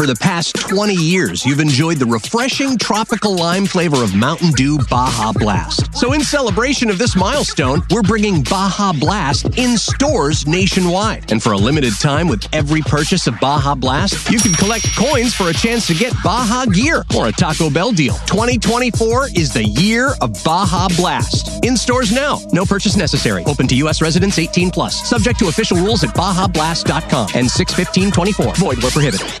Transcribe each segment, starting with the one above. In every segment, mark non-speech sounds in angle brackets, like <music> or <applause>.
For the past 20 years, you've enjoyed the refreshing tropical lime flavor of Mountain Dew Baja Blast. So, in celebration of this milestone, we're bringing Baja Blast in stores nationwide. And for a limited time, with every purchase of Baja Blast, you can collect coins for a chance to get Baja gear or a Taco Bell deal. 2024 is the year of Baja Blast. In stores now. No purchase necessary. Open to U.S. residents 18 plus. Subject to official rules at BajaBlast.com and 61524. Void where prohibited.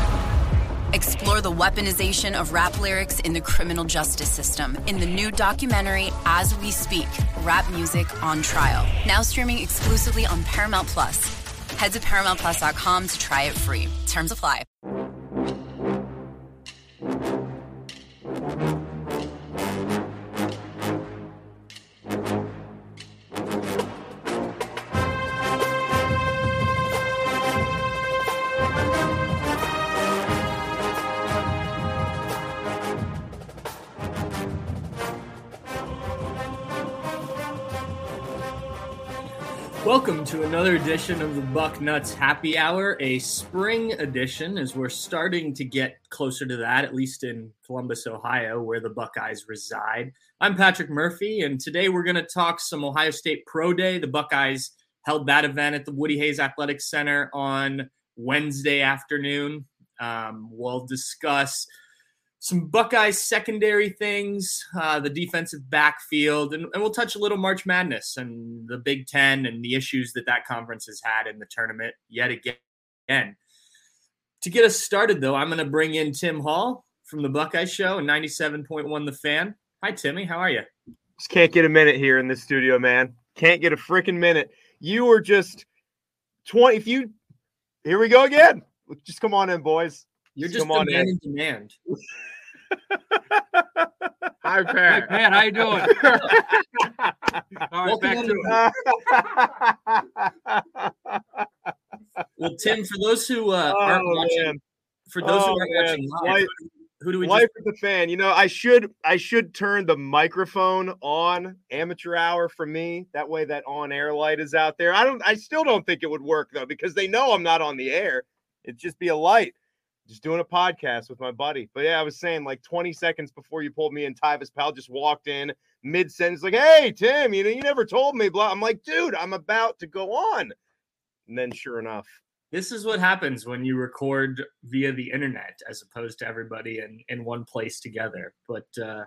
Explore the weaponization of rap lyrics in the criminal justice system in the new documentary As We Speak Rap Music on Trial. Now streaming exclusively on Paramount Plus. Head to ParamountPlus.com to try it free. Terms apply. To another edition of the Bucknuts Happy Hour, a spring edition as we're starting to get closer to that, at least in Columbus, Ohio, where the Buckeyes reside. I'm Patrick Murphy, and today we're going to talk some Ohio State Pro Day. The Buckeyes held that event at the Woody Hayes Athletic Center on Wednesday afternoon. Um, we'll discuss some Buckeye secondary things, uh, the defensive backfield, and, and we'll touch a little March Madness and the Big Ten and the issues that that conference has had in the tournament yet again. To get us started, though, I'm going to bring in Tim Hall from the Buckeye Show and 97.1 The Fan. Hi, Timmy. How are you? Just can't get a minute here in this studio, man. Can't get a freaking minute. You were just 20. If you, here we go again. Just come on in, boys. You're Just come on demand in. and demand. Hi, Pat. Pat, how you doing? <laughs> All right, back to <laughs> Well, Tim, for those who uh, Oh, aren't watching, man. for those Oh, who aren't man. watching live, Life- who do we Life just with the fan. You know, I should I should turn the microphone on amateur hour for me. That way that on air light is out there. I don't I still don't think it would work though, because they know I'm not on the air. It'd just be a light. Just doing a podcast with my buddy. But yeah, I was saying like 20 seconds before you pulled me in, Tyvis Powell just walked in mid sentence, like, hey Tim, you know, you never told me, blah. I'm like, dude, I'm about to go on. And then sure enough, This is what happens when you record via the internet as opposed to everybody in, in one place together. But uh,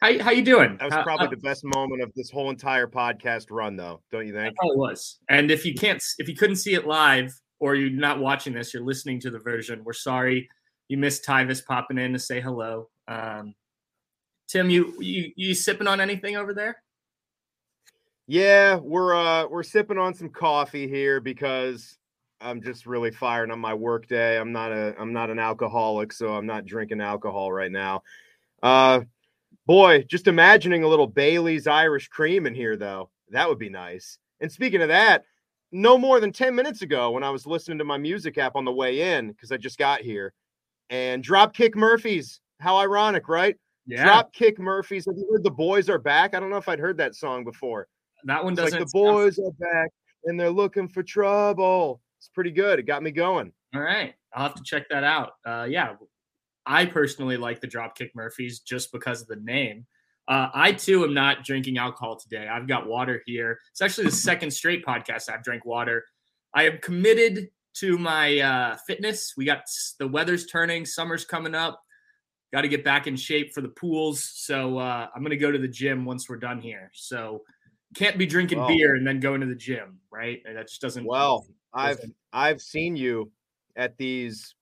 how how you doing? that was probably how- the best moment of this whole entire podcast run, though, don't you think? probably was. And if you can't, if you couldn't see it live, or you're not watching this, you're listening to the version. We're sorry you missed Tyvis popping in to say hello. Um, Tim, you you you sipping on anything over there? Yeah, we're uh we're sipping on some coffee here because I'm just really firing on my work day. I'm not a I'm not an alcoholic, so I'm not drinking alcohol right now. Uh boy, just imagining a little Bailey's Irish cream in here though. That would be nice. And speaking of that, no more than 10 minutes ago when I was listening to my music app on the way in because I just got here and Dropkick Murphys. How ironic, right? Yeah. Dropkick Murphys. Have you heard the boys are back? I don't know if I'd heard that song before. that one doesn't. like the sound- boys are back and they're looking for trouble. It's pretty good. It got me going. All right, I'll have to check that out. Uh, yeah, I personally like the Dropkick Murphys just because of the name. Uh, I too am not drinking alcohol today. I've got water here. It's actually the second straight podcast I've drank water. I am committed to my uh, fitness. We got the weather's turning, summer's coming up. Got to get back in shape for the pools. So uh, I'm going to go to the gym once we're done here. So can't be drinking well, beer and then going to the gym, right? That just doesn't. Well, doesn't, I've I've seen you at these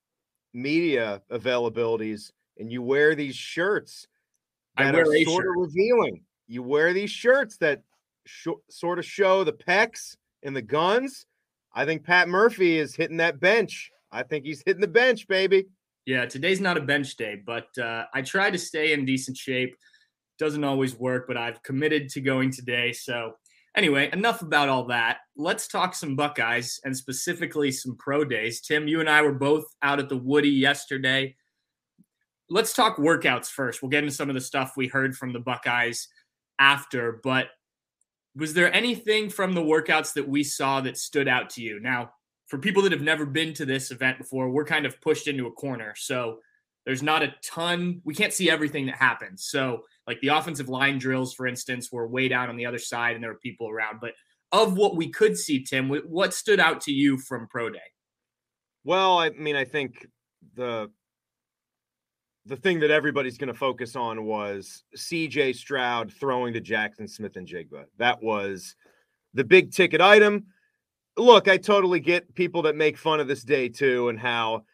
media availabilities, and you wear these shirts that are sort shirt. of revealing. You wear these shirts that sh- sort of show the pecs and the guns. I think Pat Murphy is hitting that bench. I think he's hitting the bench, baby. Yeah, today's not a bench day, but uh, I try to stay in decent shape. Doesn't always work, but I've committed to going today. So, anyway, enough about all that. Let's talk some Buckeyes and specifically some pro days. Tim, you and I were both out at the Woody yesterday. Let's talk workouts first. We'll get into some of the stuff we heard from the Buckeyes after, but was there anything from the workouts that we saw that stood out to you? Now, for people that have never been to this event before, we're kind of pushed into a corner. So there's not a ton, we can't see everything that happens. So, like the offensive line drills, for instance, were way down on the other side and there were people around. But of what we could see, Tim, what stood out to you from Pro Day? Well, I mean, I think the the thing that everybody's going to focus on was CJ Stroud throwing to Jackson Smith-Njigba. That was the big ticket item. Look, I totally get people that make fun of this day too and how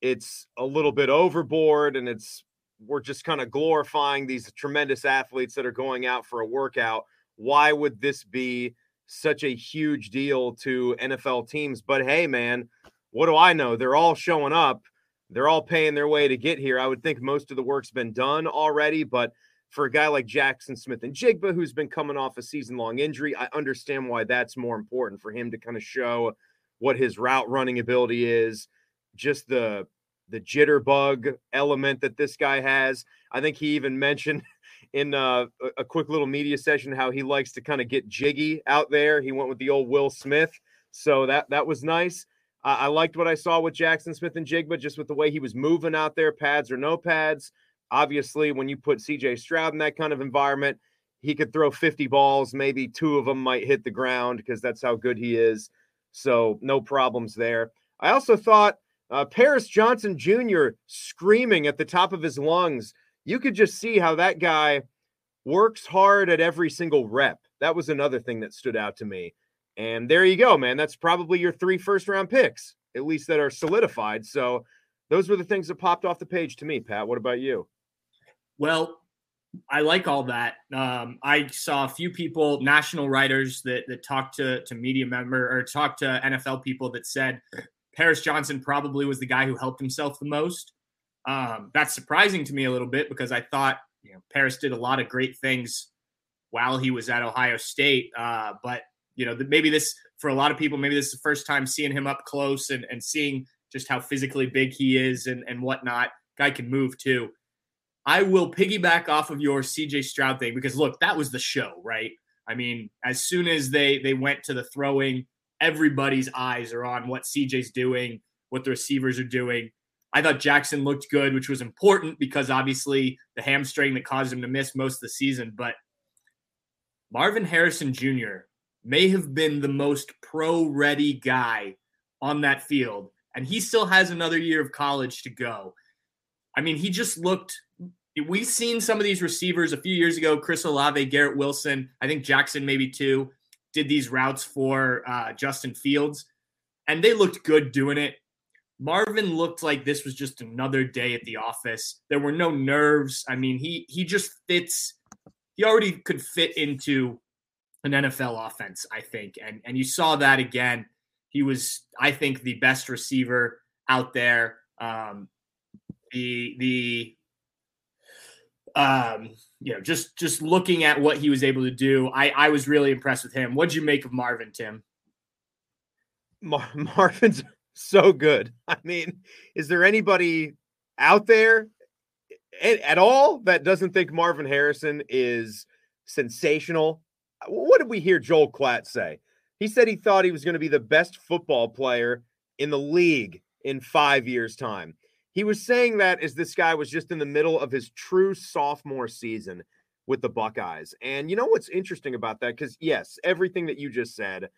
it's a little bit overboard and it's we're just kind of glorifying these tremendous athletes that are going out for a workout. Why would this be such a huge deal to NFL teams? But hey, man, what do I know? They're all showing up they're all paying their way to get here. I would think most of the work's been done already, but for a guy like Jackson Smith-Njigba, who's been coming off a season long injury, I understand why that's more important for him to kind of show what his route running ability is, just the the jitterbug element that this guy has. I think he even mentioned <laughs> in uh, a quick little media session how he likes to kind of get jiggy out there. He went with the old Will Smith, so that that was nice. I liked what I saw with Jackson Smith-Njigba, just with the way he was moving out there, pads or no pads. Obviously, when you put CJ Stroud in that kind of environment, he could throw 50 balls. Maybe two of them might hit the ground because that's how good he is. So, no problems there. I also thought uh, Paris Johnson Jr. screaming at the top of his lungs. You could just see how that guy works hard at every single rep. That was another thing that stood out to me. And there you go, man. That's probably your three first round picks, at least that are solidified. So those were the things that popped off the page to me, Pat. What about you? Well, I like all that. Um, I saw a few people, national writers that that talked to to media member or talked to NFL people that said Paris Johnson probably was the guy who helped himself the most. Um, that's surprising to me a little bit because I thought you know Paris did a lot of great things while he was at Ohio State, uh, but you know, maybe this for a lot of people, maybe this is the first time seeing him up close and, and seeing just how physically big he is and, and whatnot. Guy can move too. I will piggyback off of your CJ Stroud thing because look, that was the show, right? I mean, as soon as they they went to the throwing, everybody's eyes are on what CJ's doing, what the receivers are doing. I thought Jackson looked good, which was important because obviously the hamstring that caused him to miss most of the season. But Marvin Harrison Jr may have been the most pro ready guy on that field. And he still has another year of college to go. I mean, he just looked. We've seen some of these receivers a few years ago Chris Olave, Garrett Wilson, I think Jackson maybe too, did these routes for uh, Justin Fields, and they looked good doing it. Marvin looked like this was just another day at the office. There were no nerves. I mean, he he just fits. He already could fit into an NFL offense, I think. And and you saw that again. He was, I think, the best receiver out there. Um, the the um, you know, just just looking at what he was able to do, I I was really impressed with him. What'd you make of Marvin, Tim? Mar- <laughs> Marvin's so good. I mean, is there anybody out there at all that doesn't think Marvin Harrison is sensational what did we hear Joel Klatt say? He said he thought he was going to be the best football player in the league in five years' time. He was saying that as this guy was just in the middle of his true sophomore season with the Buckeyes. And you know what's interesting about that? Because, yes, everything that you just said,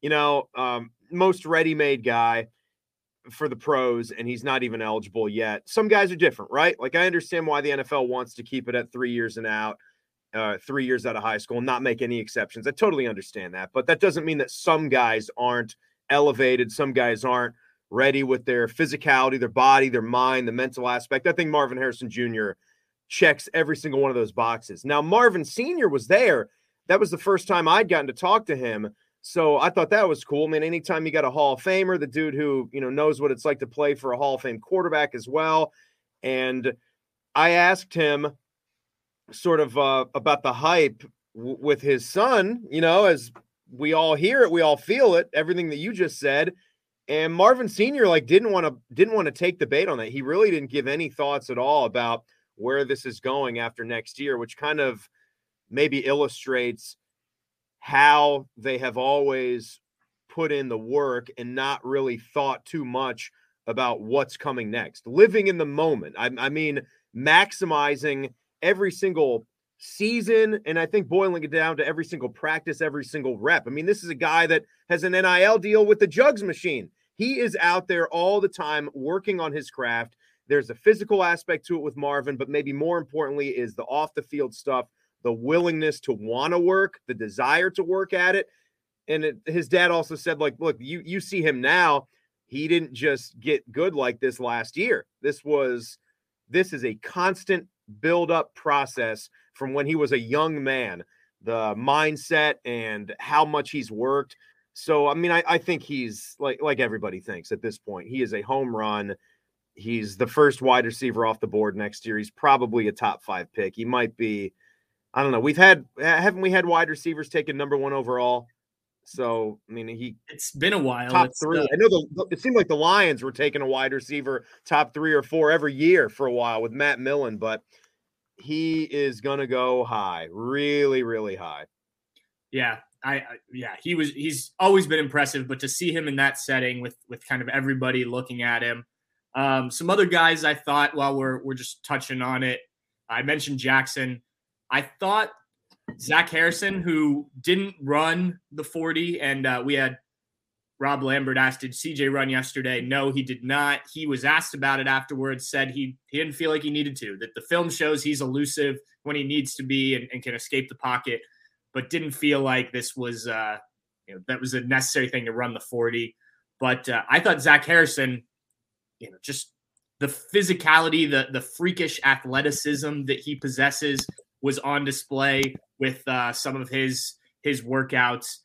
you know, um, most ready made guy. for the pros and he's not even eligible yet. Some guys are different, right? Like I understand why the NFL wants to keep it at 3 years and out, uh 3 years out of high school not make any exceptions. I totally understand that, but that doesn't mean that some guys aren't elevated, some guys aren't ready with their physicality, their body, their mind, the mental aspect. I think Marvin Harrison Jr. checks every single one of those boxes. Now Marvin Sr. was there. That was the first time I'd gotten to talk to him so I thought that was cool. I mean, anytime you got a Hall of Famer, the dude who, you know, knows what it's like to play for a Hall of Fame quarterback as well. And I asked him sort of uh, about the hype w- with his son, you know, as we all hear it, we all feel it, everything that you just said. And Marvin Sr. like didn't want to didn't want to take the bait on that. He really didn't give any thoughts at all about where this is going after next year, which kind of maybe illustrates how they have always put in the work and not really thought too much about what's coming next. Living in the moment. I, I mean, maximizing every single season and I think boiling it down to every single practice, every single rep. I mean, this is a guy that has an NIL deal with the jugs machine. He is out there all the time working on his craft. There's a physical aspect to it with Marvin, but maybe more importantly is the off the field stuff the willingness to want to work, the desire to work at it. And it, his dad also said, like, look, you you see him now. He didn't just get good like this last year. This was this is a constant build up process from when he was a young man. The mindset and how much he's worked. So I mean, I, I think he's like like everybody thinks at this point. He is a home run. He's the first wide receiver off the board next year. He's probably a top five pick. He might be I don't know. We've had haven't we had wide receivers taken number one overall? So I mean, he it's been a while. Top it's three. I know the it seemed like the Lions were taking a wide receiver top three or four every year for a while with Matt Millen, but he is gonna go high, really, really high. Yeah, I, I yeah, he was he's always been impressive, but to see him in that setting with with kind of everybody looking at him. Um, some other guys I thought while we're we're just touching on it, I mentioned Jackson. I thought Zach Harrison, who didn't run the 40, and uh, we had Rob Lambert asked, Did CJ run yesterday? No, he did not. He was asked about it afterwards, said he, he didn't feel like he needed to, that the film shows he's elusive when he needs to be and, and can escape the pocket, but didn't feel like this was, uh, you know, that was a necessary thing to run the 40. But uh, I thought Zach Harrison, you know, just the physicality, the the freakish athleticism that he possesses was on display with uh, some of his his workouts.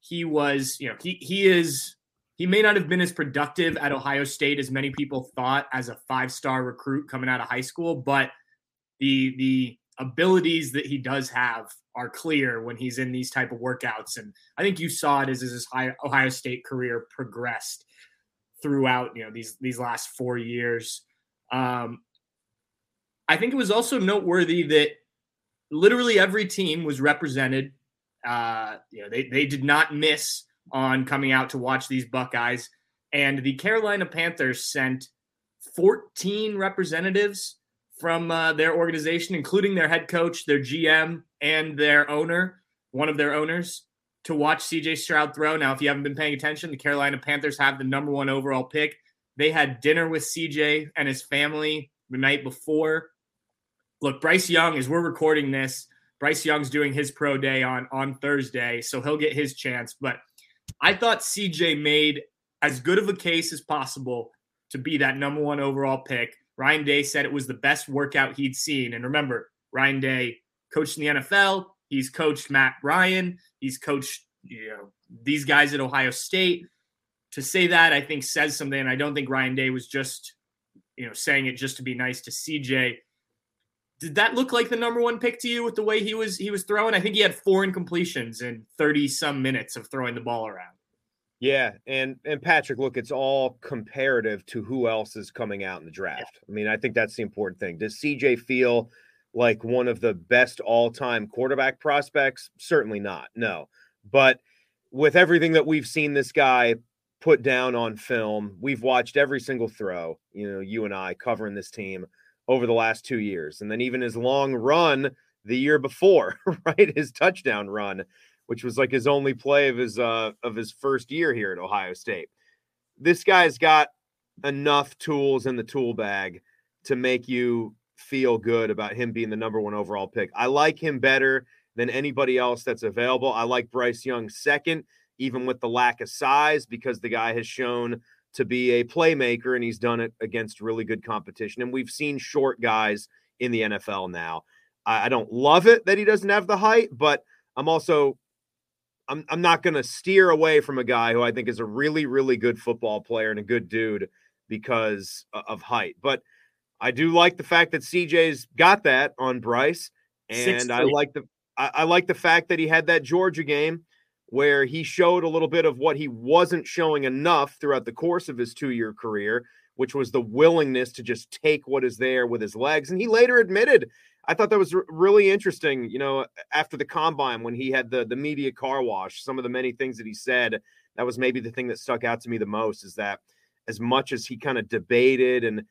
He was, you know, he he is he may not have been as productive at Ohio State as many people thought as a five star recruit coming out of high school, but the the abilities that he does have are clear when he's in these type of workouts, and I think you saw it as, as his Ohio State career progressed throughout, you know, these these last four years. Um, I think it was also noteworthy that literally every team was represented. Uh, you know, they, they did not miss on coming out to watch these Buckeyes. And the Carolina Panthers sent 14 representatives from uh, their organization, including their head coach, their GM, and their owner, one of their owners, to watch CJ Stroud throw. Now, if you haven't been paying attention, the Carolina Panthers have the number one overall pick. They had dinner with CJ and his family the night before look, Bryce Young, as we're recording this, Bryce Young's doing his pro day on on Thursday, so he'll get his chance. But I thought CJ made as good of a case as possible to be that number one overall pick. Ryan Day said it was the best workout he'd seen. And remember, Ryan Day coached in the NFL. He's coached Matt Ryan. He's coached you know these guys at Ohio State. To say that, I think says something. And I don't think Ryan Day was just you know saying it just to be nice to CJ did that look like the number one pick to you with the way he was he was throwing? I think he had four incompletions in 30 some minutes of throwing the ball around. Yeah, and and Patrick, look, it's all comparative to who else is coming out in the draft. Yeah. I mean, I think that's the important thing. Does CJ feel like one of the best all-time quarterback prospects? Certainly not. No. But with everything that we've seen this guy put down on film, we've watched every single throw, you know, you and I covering this team over the last two years. And then even his long run the year before, <laughs> right? His touchdown run, which was like his only play of his uh of his first year here at Ohio State. This guy's got enough tools in the tool bag to make you feel good about him being the number one overall pick. I like him better than anybody else that's available. I like Bryce Young second, even with the lack of size, because the guy has shown to be a playmaker and he's done it against really good competition. And we've seen short guys in the NFL now. I, I don't love it that he doesn't have the height, but I'm also I'm I'm not going to steer away from a guy who I think is a really really good football player and a good dude because of height. But I do like the fact that CJ's got that on Bryce, and I like the I, I like the fact that he had that Georgia game where he showed a little bit of what he wasn't showing enough throughout the course of his two year career, which was the willingness to just take what is there with his legs. And he later admitted, I thought that was really interesting, you know, after the combine when he had the, the media car wash, some of the many things that he said, that was maybe the thing that stuck out to me the most is that as much as he kind of debated and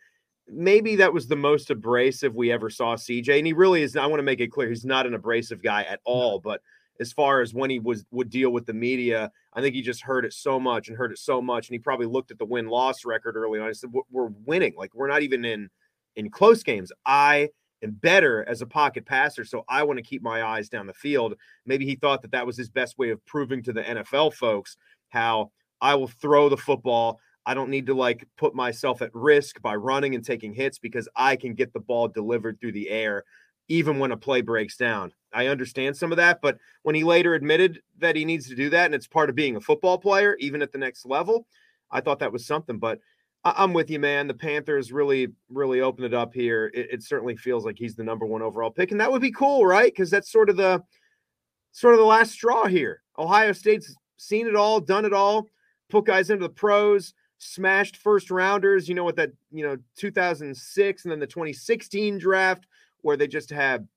maybe that was the most abrasive we ever saw CJ. And he really is. I want to make it clear he's not an abrasive guy at all. But as far as when he was would deal with the media, I think he just heard it so much and heard it so much, and he probably looked at the win loss record early on. I said, "We're winning. Like we're not even in in close games. I am better as a pocket passer, so I want to keep my eyes down the field." Maybe he thought that that was his best way of proving to the NFL folks how I will throw the football. I don't need to like put myself at risk by running and taking hits because I can get the ball delivered through the air even when a play breaks down. I understand some of that, but when he later admitted that he needs to do that and it's part of being a football player, even at the next level, I thought that was something. But I'm with you, man. The Panthers really, really opened it up here. It, it certainly feels like he's the number one overall pick, and that would be cool, right? Because that's sort of the sort of the last straw here. Ohio State's seen it all, done it all, put guys into the pros smashed first rounders, you know, what that, you know, 2006 and then the 2016 draft where they just had,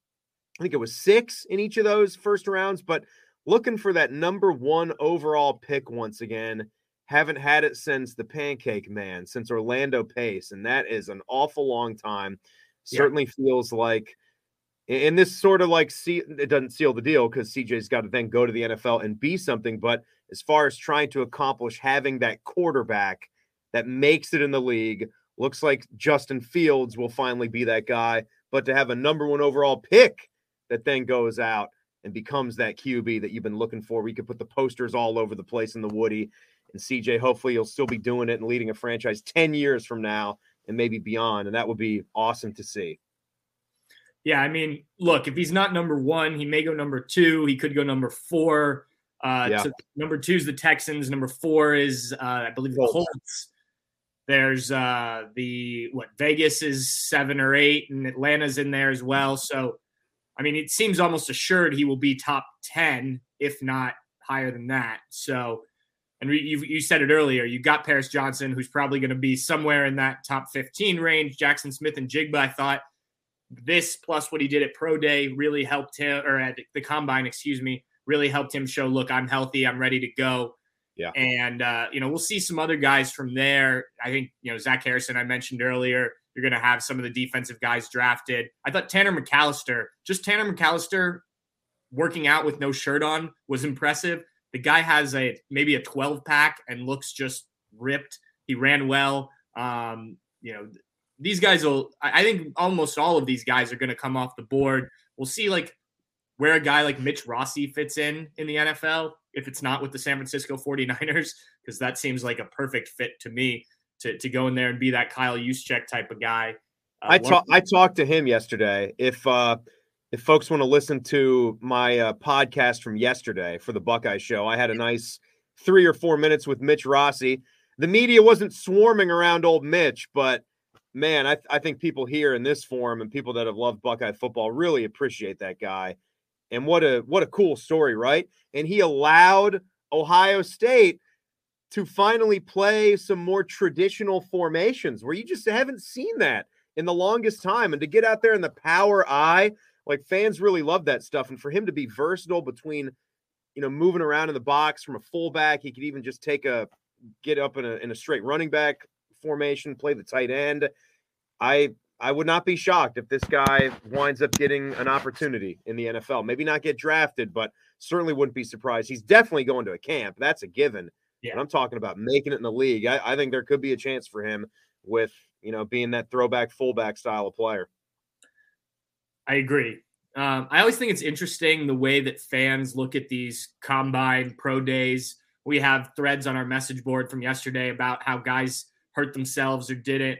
I think it was six in each of those first rounds, but looking for that number one overall pick once again. Haven't had it since the Pancake Man, since Orlando Pace, and that is an awful long time. Certainly yeah. feels like, and this sort of like see it doesn't seal the deal because CJ's got to then go to the NFL and be something. But as far as trying to accomplish having that quarterback that makes it in the league. Looks like Justin Fields will finally be that guy. But to have a number one overall pick that then goes out and becomes that QB that you've been looking for, we could put the posters all over the place in the Woody. And CJ, hopefully, you'll still be doing it and leading a franchise 10 years from now and maybe beyond. And that would be awesome to see. Yeah, I mean, look, if he's not number one, he may go number two. He could go number four. Uh, yeah. so number two is the Texans. Number four is, uh, I believe, the Colts. There's uh, the what Vegas is seven or eight, and Atlanta's in there as well. So, I mean, it seems almost assured he will be top ten, if not higher than that. So, and you, you said it earlier, you got Paris Johnson, who's probably going to be somewhere in that top 15 range. Jackson Smith-Njigba, I thought this plus what he did at Pro Day really helped him, or at the combine, excuse me, really helped him show, look, I'm healthy, I'm ready to go. Yeah. And, uh, you know, we'll see some other guys from there. I think, you know, Zach Harrison, I mentioned earlier, you're going to have some of the defensive guys drafted. I thought Tanner McCalister, just Tanner McCalister working out with no shirt on was impressive. The guy has a maybe a 12 pack and looks just ripped. He ran well. Um, you know, these guys will, I think almost all of these guys are going to come off the board. We'll see like where a guy like Mitch Rossi fits in in the NFL if it's not with the San Francisco 49ers, because <laughs> that seems like a perfect fit to me to, to go in there and be that Kyle Juszczyk type of guy. Uh, I talked I talked to him yesterday. If uh if folks want to listen to my uh, podcast from yesterday for the Buckeye show, I had a nice three or four minutes with Mitch Rossi. The media wasn't swarming around old Mitch, but man, I, I think people here in this forum and people that have loved Buckeye football really appreciate that guy. And what a what a cool story, right? And he allowed Ohio State to finally play some more traditional formations where you just haven't seen that in the longest time. And to get out there in the power I, like fans really love that stuff. And for him to be versatile between, you know, moving around in the box from a fullback, he could even just take a get up in a in a straight running back formation, play the tight end. I I would not be shocked if this guy winds up getting an opportunity in the NFL. Maybe not get drafted, but certainly wouldn't be surprised. He's definitely going to a camp. That's a given. Yeah. But I'm talking about making it in the league. I, I think there could be a chance for him with you know being that throwback fullback style of player. I agree. Um, I always think it's interesting the way that fans look at these combine pro days. We have threads on our message board from yesterday about how guys hurt themselves or didn't.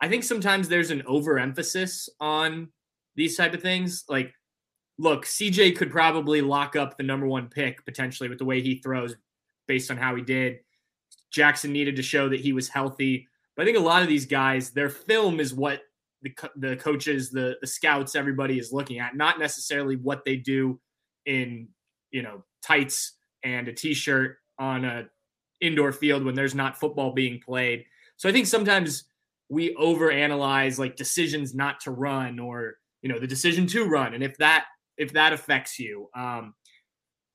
I think sometimes there's an overemphasis on these type of things. Like, look, CJ could probably lock up the number one pick potentially with the way he throws, based on how he did. Jackson needed to show that he was healthy, but I think a lot of these guys, their film is what the the coaches, the the scouts, everybody is looking at, not necessarily what they do in you know tights and a t-shirt on a indoor field when there's not football being played. So I think sometimes we overanalyze like decisions not to run or you know the decision to run and if that if that affects you um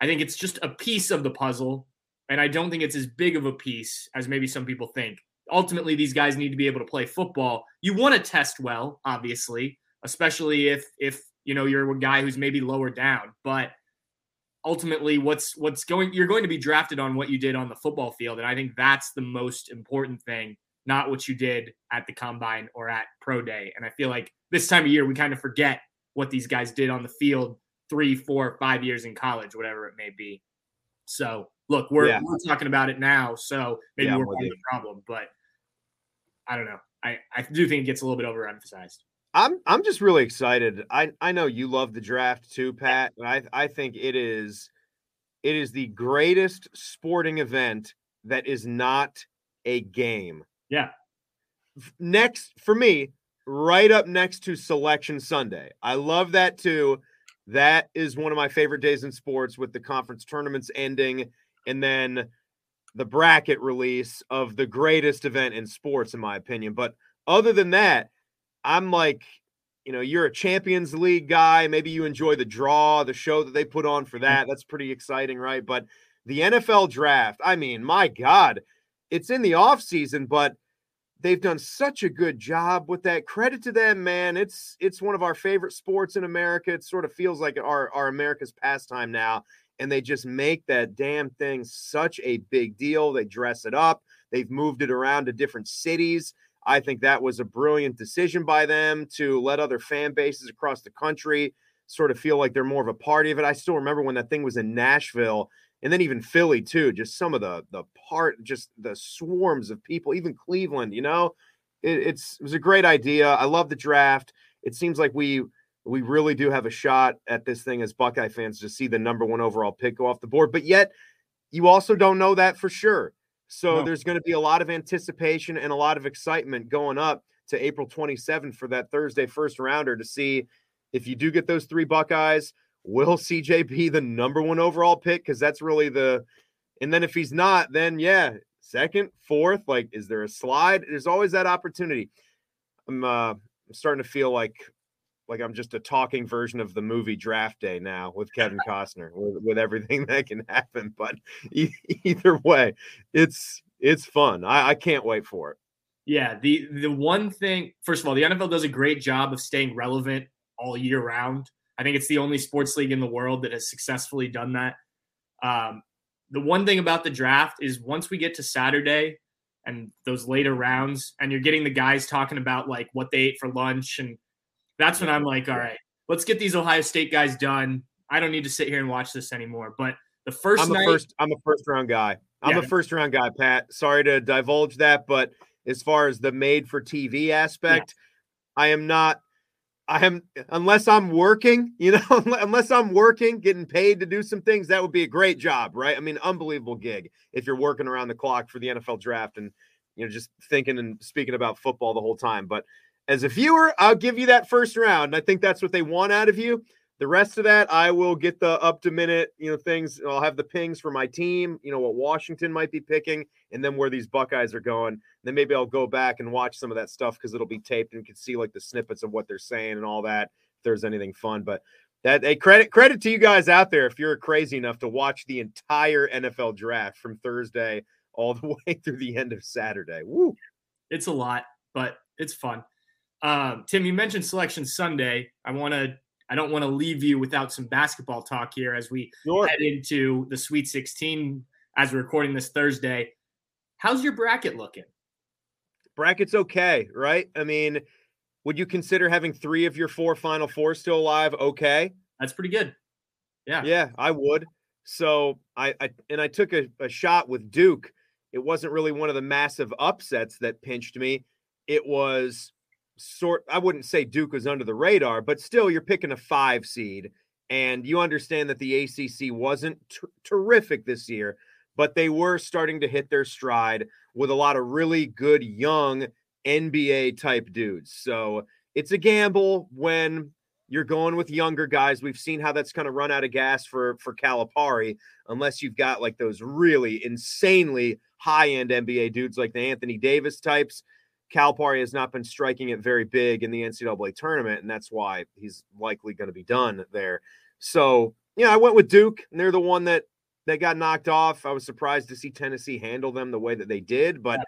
i think it's just a piece of the puzzle and i don't think it's as big of a piece as maybe some people think. Ultimately these guys need to be able to play football. You want to test well obviously especially if if you know you're a guy who's maybe lower down but ultimately what's what's going you're going to be drafted on what you did on the football field and i think that's the most important thing not what you did at the combine or at pro day. And I feel like this time of year, we kind of forget what these guys did on the field three, four, five years in college, whatever it may be. So look, we're, yeah. we're talking about it now. So maybe yeah, we're part of the problem, but I don't know. I, I do think it gets a little bit overemphasized. I'm I'm just really excited. I I know you love the draft too, Pat. I I think it is it is the greatest sporting event that is not a game. Yeah. Next for me, right up next to Selection Sunday. I love that too. That is one of my favorite days in sports with the conference tournaments ending and then the bracket release of the greatest event in sports, in my opinion. But other than that, I'm like, you know, you're a Champions League guy. Maybe you enjoy the draw, the show that they put on for mm-hmm. that. That's pretty exciting, right? But the NFL draft, I mean, my God, it's in the off season, but they've done such a good job with that. Credit to them, man. It's it's one of our favorite sports in America. It sort of feels like our, our America's pastime now. And they just make that damn thing such a big deal. They dress it up. They've moved it around to different cities. I think that was a brilliant decision by them to let other fan bases across the country sort of feel like they're more of a party of it. I still remember when that thing was in Nashville and then even Philly too. Just some of the the part, just the swarms of people, even Cleveland. You know, it, it's it was a great idea. I love the draft. It seems like we we really do have a shot at this thing as Buckeye fans to see the number one overall pick go off the board. But yet, you also don't know that for sure. So no. there's going to be a lot of anticipation and a lot of excitement going up to April 27th for that Thursday first rounder to see if you do get those three Buckeyes will CJ be the number one overall pick? Because that's really the, and then if he's not, then yeah, second, fourth, like, is there a slide? There's always that opportunity. I'm, uh, I'm starting to feel like, like I'm just a talking version of the movie Draft Day now with Kevin Costner, with, with everything <laughs> that can happen. But either way, it's it's fun. I, I can't wait for it. Yeah, the the one thing, first of all, the NFL does a great job of staying relevant all year round. I think it's the only sports league in the world that has successfully done that. Um, the one thing about the draft is once we get to Saturday and those later rounds, and you're getting the guys talking about like what they ate for lunch, and that's when I'm like, all right, let's get these Ohio State guys done. I don't need to sit here and watch this anymore. But the 1st I'm night, a first, I'm a first round guy. I'm yeah. a first round guy, Pat. Sorry to divulge that, but as far as the made for TV aspect, yeah. I am not I am unless I'm working, <laughs> you know, unless I'm working, getting paid to do some things, that would be a great job, right? I mean, unbelievable gig if you're working around the clock for the NFL draft and you know just thinking and speaking about football the whole time. But as a viewer, I'll give you that first round. I think that's what they want out of you. The rest of that, I will get the up to minute, you know, things. I'll have the pings for my team, you know, what Washington might be picking, and then where these Buckeyes are going. Then maybe I'll go back and watch some of that stuff because it'll be taped and you can see like the snippets of what they're saying and all that. If there's anything fun, but that a credit credit to you guys out there if you're crazy enough to watch the entire NFL draft from Thursday all the <laughs> way through the end of Saturday. Woo! It's a lot, but it's fun. Um, Tim, you mentioned Selection Sunday. I want to I don't want to leave you without some basketball talk here as we sure. head into the Sweet 16 as we're recording this Thursday. How's your bracket looking? Bracket's okay, right? I mean, would you consider having three of your four Final Four still alive? Okay, that's pretty good. Yeah, yeah, I would. So I, I and I took a, a shot with Duke. It wasn't really one of the massive upsets that pinched me. It was sort. I wouldn't say Duke was under the radar, but still, you're picking a five seed, and you understand that the ACC wasn't t- terrific this year, but they were starting to hit their stride with a lot of really good young NBA type dudes. So it's a gamble when you're going with younger guys. We've seen how that's kind of run out of gas for for Calipari, unless you've got like those really insanely high end NBA dudes like the Anthony Davis types. Calipari has not been striking it very big in the NCAA tournament, and that's why he's likely going to be done there. So, yeah, I went with Duke, and they're the one that they got knocked off. I was surprised to see Tennessee handle them the way that they did, but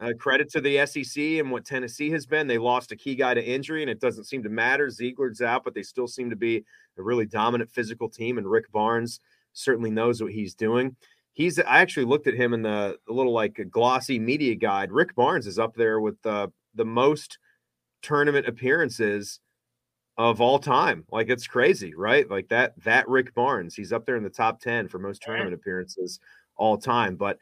uh, credit to the SEC and what Tennessee has been. They lost a key guy to injury, and it doesn't seem to matter. Zeigler's out, but they still seem to be a really dominant physical team, and Rick Barnes certainly knows what he's doing. He's I actually looked at him in the, the little like glossy media guide. Rick Barnes is up there with uh, the most tournament appearances of all time. Like it's crazy, right? Like that that Rick Barnes, he's up there in the top 10 for most tournament appearances all time. But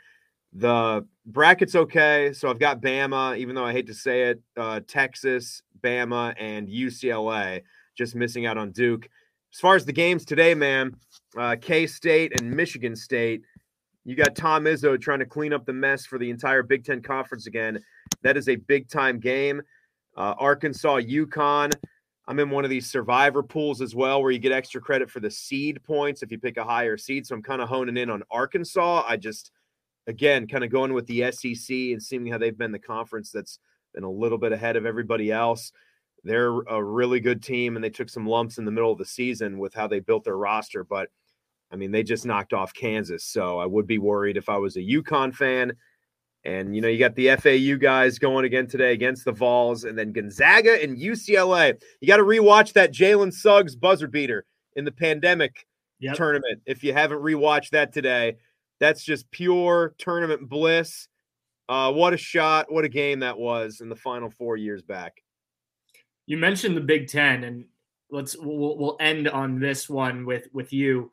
the bracket's okay. So I've got Bama, even though I hate to say it, uh, Texas, Bama, and UCLA, just missing out on Duke. As far as the games today, man, uh, K State and Michigan State, you got Tom Izzo trying to clean up the mess for the entire Big Ten Conference again. That is a big time game. Uh, Arkansas, UConn. I'm in one of these survivor pools as well, where you get extra credit for the seed points if you pick a higher seed. So I'm kind of honing in on Arkansas. I just, again, kind of going with the SEC and seeing how they've been the conference that's been a little bit ahead of everybody else. They're a really good team, and they took some lumps in the middle of the season with how they built their roster. But I mean, they just knocked off Kansas. So I would be worried if I was a UConn fan and, you know, you got the FAU guys going again today against the Vols, and then Gonzaga and UCLA. You got to rewatch that Jalen Suggs buzzer beater in the pandemic yep. tournament. If you haven't rewatched that today, that's just pure tournament bliss. Uh, what a shot. What a game that was in the final four years back. You mentioned the Big Ten, and let's we'll, we'll end on this one with with you.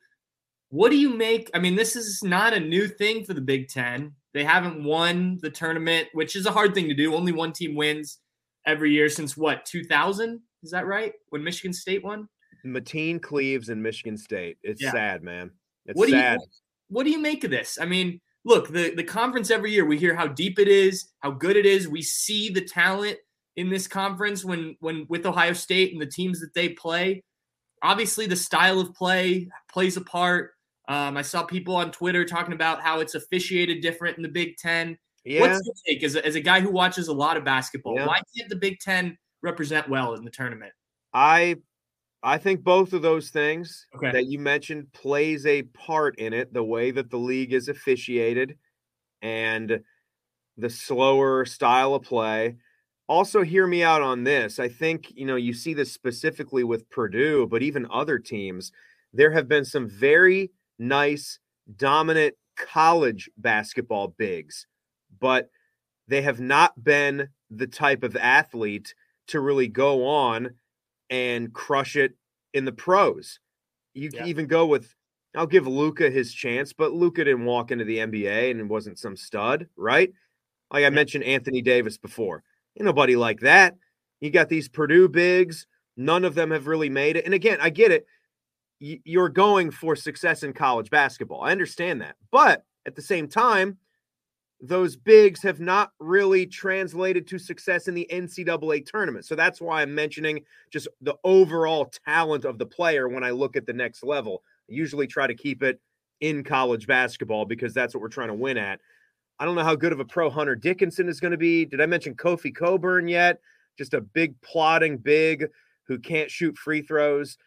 What do you make? I mean, this is not a new thing for the Big Ten. They haven't won the tournament, which is a hard thing to do. Only one team wins every year since what, 2000? Is that right? When Michigan State won? Mateen Cleaves and Michigan State. It's yeah. sad, man. It's what sad. You, what do you make of this? I mean, look, the, the conference every year, we hear how deep it is, how good it is. We see the talent in this conference when when with Ohio State and the teams that they play. Obviously, the style of play plays a part. Um, I saw people on Twitter talking about how it's officiated different in the Big Ten. Yeah. What's your take as a, as a guy who watches a lot of basketball? Yeah. Why can't the Big Ten represent well in the tournament? I I think both of those things okay. that you mentioned plays a part in it. The way that the league is officiated and the slower style of play. Also, hear me out on this. I think you know you see this specifically with Purdue, but even other teams. There have been some very nice, dominant college basketball bigs, but they have not been the type of athlete to really go on and crush it in the pros. You yeah. even go with I'll give Luka his chance, but Luka didn't walk into the NBA and wasn't some stud, right? Like I yeah. mentioned Anthony Davis before. Ain't nobody like that. You got these Purdue bigs, none of them have really made it. And again, I get it you're going for success in college basketball. I understand that. But at the same time, those bigs have not really translated to success in the NCAA tournament. So that's why I'm mentioning just the overall talent of the player when I look at the next level. I usually try to keep it in college basketball because that's what we're trying to win at. I don't know how good of a pro Hunter Dickinson is going to be. Did I mention Kofi Cockburn yet? Just a big plotting big who can't shoot free throws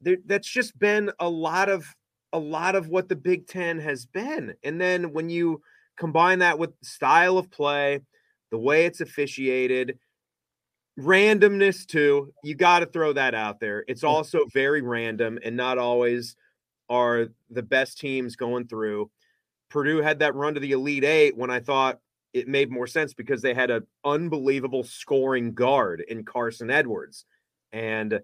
there, that's just been a lot of a lot of what the Big Ten has been. And then when you combine that with style of play, the way it's officiated, randomness too, you got to throw that out there. It's also very random and not always are the best teams going through. Purdue had that run to the Elite Eight when I thought it made more sense because they had an unbelievable scoring guard in Carson Edwards. And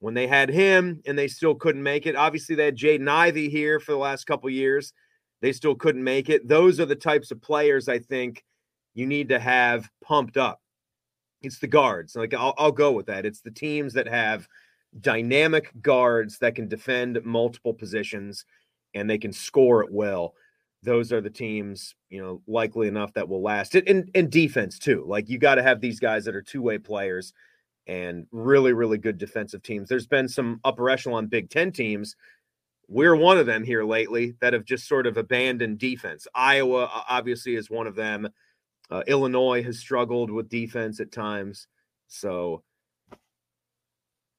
when they had him and they still couldn't make it, obviously they had Jaden Ivey here for the last couple years. They still couldn't make it. Those are the types of players I think you need to have pumped up. It's the guards. Like I'll, I'll go with that. It's the teams that have dynamic guards that can defend multiple positions and they can score at will those are the teams, you know, likely enough that will last. And and defense too. Like you got to have these guys that are two-way players and really, really good defensive teams. There's been some upper echelon Big Ten teams. We're one of them here lately that have just sort of abandoned defense. Iowa obviously is one of them. Uh, Illinois has struggled with defense at times. So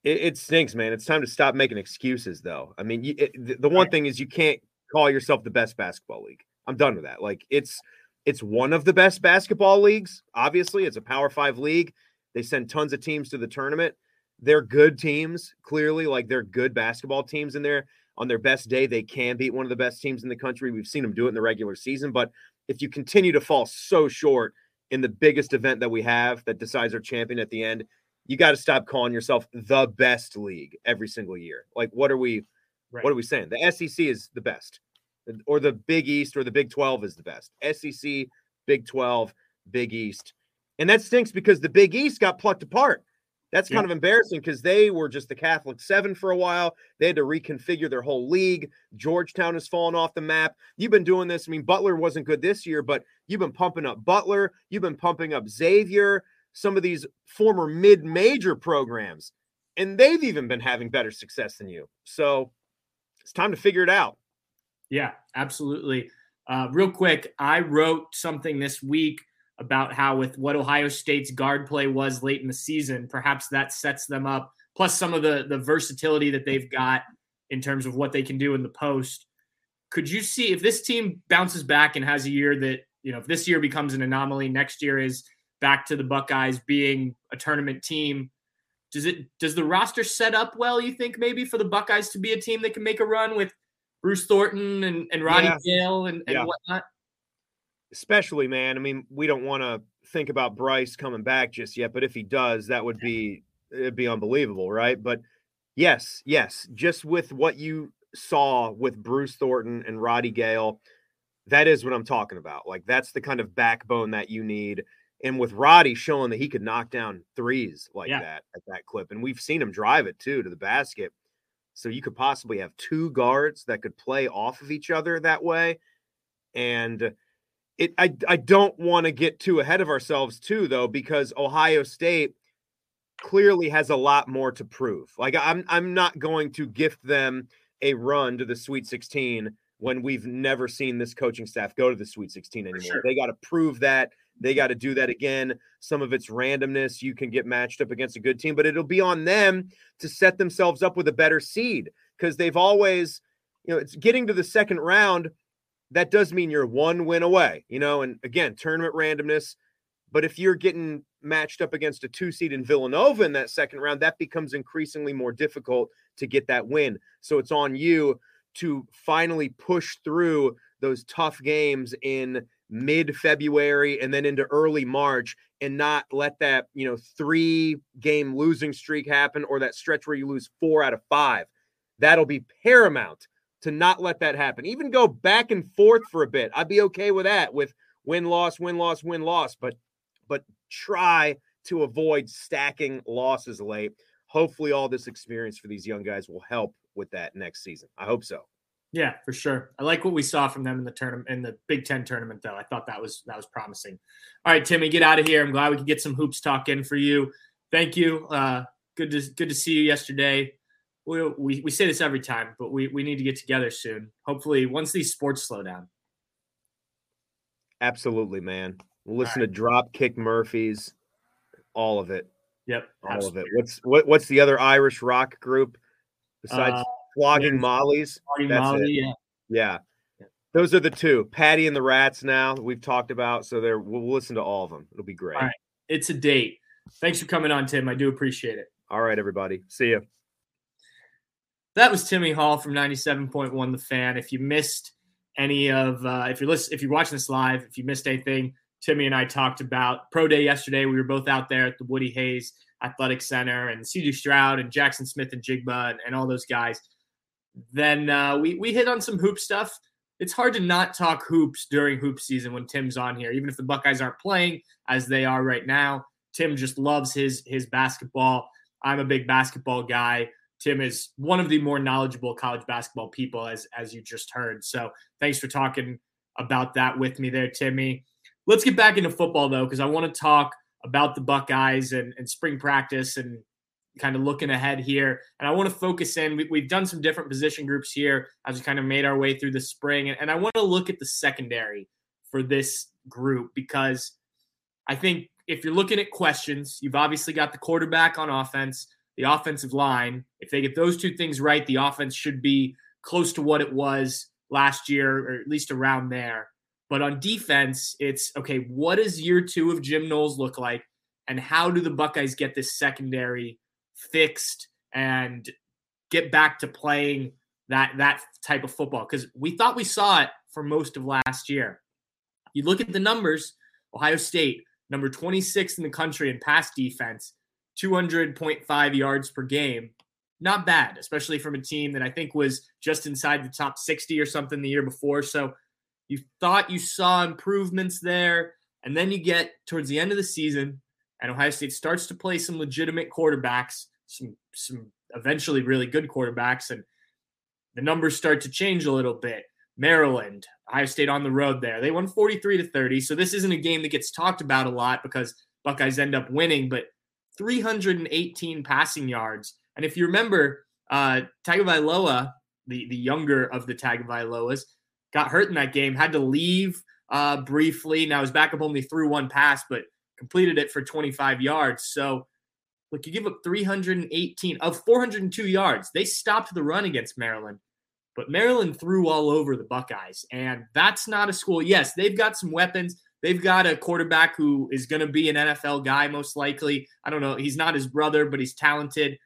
it, it, stinks, man. It's time to stop making excuses, though. I mean, you, it, the, one thing is you can't call yourself the best basketball league. I'm done with that. Like it's it's one of the best basketball leagues. Obviously, it's a Power 5 league. They send tons of teams to the tournament. They're good teams, clearly like they're good basketball teams in there. On their best day, they can beat one of the best teams in the country. We've seen them do it in the regular season, but if you continue to fall so short in the biggest event that we have that decides our champion at the end, you got to stop calling yourself the best league every single year. Like, what are we? Right. What are we saying? The SEC is the best, or the Big East, or the Big 12 is the best. SEC, Big 12, Big East. And that stinks because the Big East got plucked apart. That's kind yeah. of embarrassing because they were just the Catholic Seven for a while. They had to reconfigure their whole league. Georgetown has fallen off the map. You've been doing this. I mean, Butler wasn't good this year, but you've been pumping up Butler. You've been pumping up Xavier, some of these former mid major programs, and they've even been having better success than you. So it's time to figure it out. Yeah, absolutely. Uh, real quick, I wrote something this week about how, with what Ohio State's guard play was late in the season, perhaps that sets them up. Plus, some of the the versatility that they've got in terms of what they can do in the post. Could you see if this team bounces back and has a year that you know if this year becomes an anomaly, next year is back to the Buckeyes being a tournament team? Does it does the roster set up well? You think maybe for the Buckeyes to be a team that can make a run with Bruce Thornton and, and Roddy yeah. Gayle and, and yeah. whatnot? Especially, man. I mean, we don't want to think about Bryce coming back just yet, but if he does, that would be it'd be unbelievable, right? But yes, yes, just with what you saw with Bruce Thornton and Roddy Gayle, that is what I'm talking about. Like that's the kind of backbone that you need and with Roddy showing that he could knock down threes like yeah. that at that clip, and we've seen him drive it too to the basket. So you could possibly have two guards that could play off of each other that way, and it. I I don't want to get too ahead of ourselves too, though, because Ohio State clearly has a lot more to prove. Like I'm I'm not going to gift them a run to the Sweet 16 when we've never seen this coaching staff go to the Sweet 16 anymore. Sure. They got to prove that they got to do that again. Some of it's randomness. You can get matched up against a good team, but it'll be on them to set themselves up with a better seed because they've always, you know, it's getting to the second round. That does mean you're one win away, you know, and again, tournament randomness. But if you're getting matched up against a two seed in Villanova in that second round, that becomes increasingly more difficult to get that win. So it's on you to finally push through those tough games in mid February and then into early March and not let that, you know, three game losing streak happen or that stretch where you lose four out of five. That'll be paramount to not let that happen. Even go back and forth for a bit. I'd be okay with that with win loss, win loss, win loss, but but try to avoid stacking losses late. Hopefully all this experience for these young guys will help with that next season. I hope so. Yeah, for sure. I like what we saw from them in the tournament in the Big Ten tournament, though. I thought that was that was promising. All right, Timmy, get out of here. I'm glad we could get some hoops talk in for you. Thank you. Uh, good to good to see you yesterday. We, we, we say this every time, but we, we need to get together soon. Hopefully, once these sports slow down. Absolutely, man. We'll listen right. to Dropkick Murphys, all of it. Yep, all absolutely. of it. What's what, what's the other Irish rock group besides? Uh, flogging mollies. Flogging That's Molly, it. Yeah. yeah. Those are the two. Paddy and the Rats now we've talked about. So there we'll listen to all of them. It'll be great. All right. It's a date. Thanks for coming on, Tim. I do appreciate it. All right, everybody. See you. That was Timmy Hall from 97.1 The Fan. If you missed any of uh, if you're listening, if you're watching this live, if you missed anything, Timmy and I talked about pro day yesterday. We were both out there at the Woody Hayes Athletic Center, and CJ Stroud and Jackson Smith-Njigba and, and all those guys. Then uh, we we hit on some hoop stuff. It's hard to not talk hoops during hoop season when Tim's on here, even if the Buckeyes aren't playing as they are right now. Tim just loves his his basketball. I'm a big basketball guy. Tim is one of the more knowledgeable college basketball people, as as you just heard. So thanks for talking about that with me there, Timmy. Let's get back into football though, because I want to talk about the Buckeyes and, and spring practice and kind of looking ahead here. And I want to focus in. We, have done some different position groups here as we kind of made our way through the spring. And, and I want to look at the secondary for this group because I think if you're looking at questions, you've obviously got the quarterback on offense, the offensive line. If they get those two things right, the offense should be close to what it was last year, or at least around there. But on defense, it's okay, what does year two of Jim Knowles look like? And how do the Buckeyes get this secondary fixed and get back to playing that that type of football? Because we thought we saw it for most of last year. You look at the numbers, Ohio State, number 26 in the country in pass defense, 200.5 yards per game. Not bad, especially from a team that I think was just inside the top 60 or something the year before. So you thought you saw improvements there. And then you get towards the end of the season, and Ohio State starts to play some legitimate quarterbacks, some some eventually really good quarterbacks, and the numbers start to change a little bit. Maryland, Ohio State on the road there. They won 43 to 30. So this isn't a game that gets talked about a lot because Buckeyes end up winning, but 318 passing yards. And if you remember, uh, Tagovailoa, the, the younger of the Tagovailoas, got hurt in that game, had to leave uh, briefly. Now his backup only threw one pass, but completed it for 25 yards. So look, you give up 318 of 402 yards. They stopped the run against Maryland. But Maryland threw all over the Buckeyes, and that's not a school. Yes, they've got some weapons. They've got a quarterback who is going to be an NFL guy, most likely. I don't know. He's not his brother, but he's talented.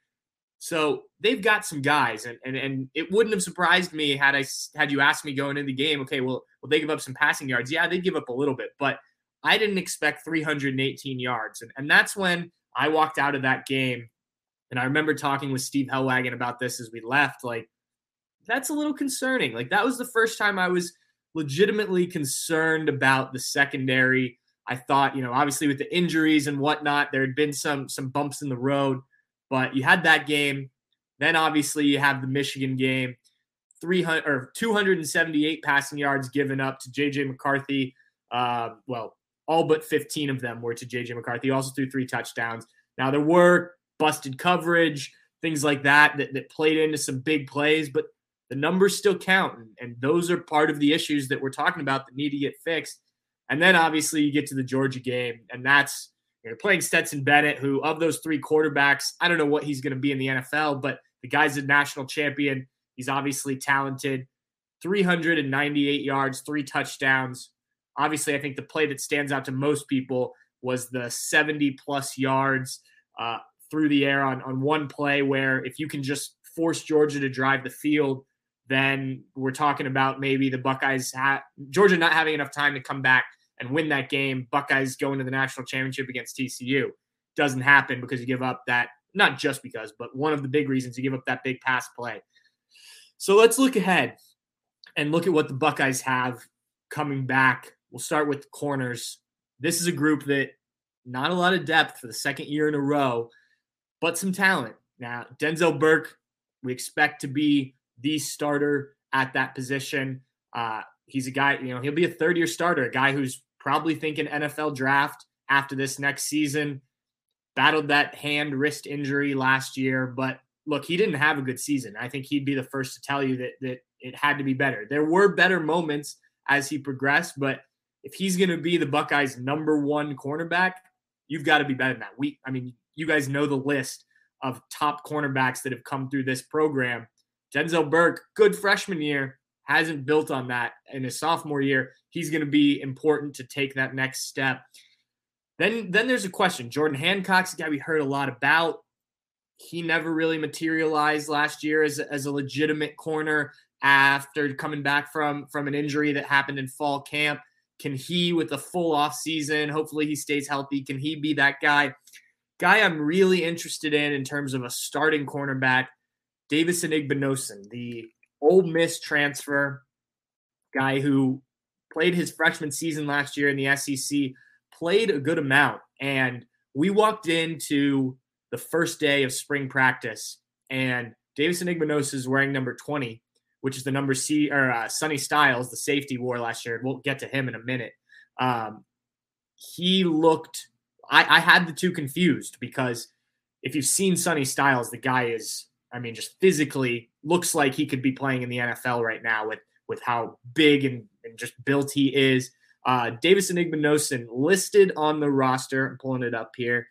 So they've got some guys, and and, and it wouldn't have surprised me had I had you asked me going into the game. Okay, well, will they give up some passing yards? Yeah, they give up a little bit, but I didn't expect 318 yards, and and that's when I walked out of that game, and I remember talking with Steve Helwagen about this as we left. Like that's a little concerning. Like that was the first time I was legitimately concerned about the secondary. I thought, you know, obviously with the injuries and whatnot, there had been some some bumps in the road, but you had that game. Then obviously you have the Michigan game, 300 or 278 passing yards given up to JJ McCarthy. Uh, well, all but 15 of them were to JJ McCarthy. He also threw three touchdowns. Now there were busted coverage, things like that, that that played into some big plays, but the numbers still count. And, and those are part of the issues that we're talking about that need to get fixed. And then obviously you get to the Georgia game, and that's you're playing Stetson Bennett, who of those three quarterbacks, I don't know what he's going to be in the NFL, but the guy's a national champion. He's obviously talented. 398 yards, three touchdowns. Obviously, I think the play that stands out to most people was the 70 plus yards uh, through the air on, on one play where if you can just force Georgia to drive the field, then we're talking about maybe the Buckeyes, ha- Georgia not having enough time to come back and win that game. Buckeyes going to the national championship against TCU doesn't happen because you give up that, not just because, but one of the big reasons you give up that big pass play. So let's look ahead and look at what the Buckeyes have coming back. We'll start with the corners. This is a group that not a lot of depth for the second year in a row, but some talent. Now, Denzel Burke, we expect to be the starter at that position. Uh, he's a guy, you know, he'll be a third year starter, a guy who's probably thinking NFL draft after this next season. Battled that hand wrist injury last year, but look, he didn't have a good season. I think he'd be the first to tell you that that it had to be better. There were better moments as he progressed, but if he's going to be the Buckeyes' number one cornerback, you've got to be better than that. We, I mean, you guys know the list of top cornerbacks that have come through this program. Denzel Burke, good freshman year, hasn't built on that in his sophomore year. He's going to be important to take that next step. Then, then there's a question. Jordan Hancock's a guy we heard a lot about. He never really materialized last year as, as a legitimate corner. after coming back from from an injury that happened in fall camp. Can he, with a full off season, hopefully he stays healthy? Can he be that guy? Guy I'm really interested in in terms of a starting cornerback, Davison Igbinosun, the Ole Miss transfer guy who played his freshman season last year in the SEC, played a good amount. And we walked into the first day of spring practice, and Davison Igbinosun is wearing number 20 which is the number C or uh, Sonny Styles, the safety wore last year. We'll get to him in a minute. Um, he looked. I, I had the two confused because if you've seen Sonny Styles, the guy is. I mean, just physically looks like he could be playing in the NFL right now with with how big and, and just built he is. Uh, Davison Igbinosun listed on the roster. I'm pulling it up here.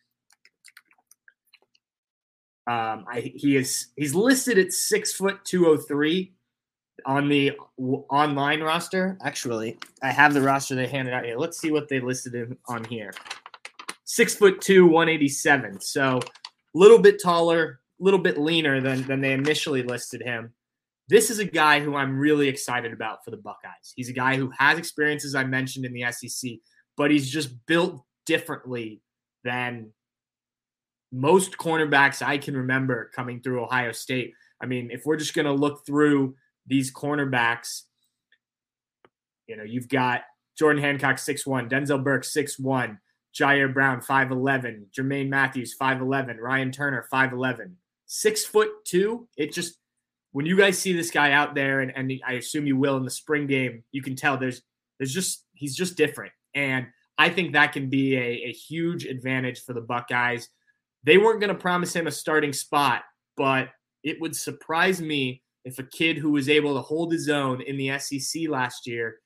Um, I, he is he's listed at six foot two oh three on the w- online roster. Actually, I have the roster they handed out here. Let's see what they listed in, on here. Six foot two, 187. So a little bit taller, little bit leaner than, than they initially listed him. This is a guy who I'm really excited about for the Buckeyes. He's a guy who has experiences I mentioned, in the SEC, but he's just built differently than most cornerbacks I can remember coming through Ohio State. I mean, if we're just going to look through these cornerbacks, you know, you've got Jordan Hancock, 6'1, Denzel Burke, 6'1, Jair Brown, 5'11, Jermaine Mathews, 5'11, Ryan Turner, 5'11. Six foot two. It just, when you guys see this guy out there, and, and I assume you will in the spring game, you can tell there's, there's just, he's just different. And I think that can be a, a huge advantage for the Buckeyes. They weren't going to promise him a starting spot, but it would surprise me if a kid who was able to hold his own in the SEC last year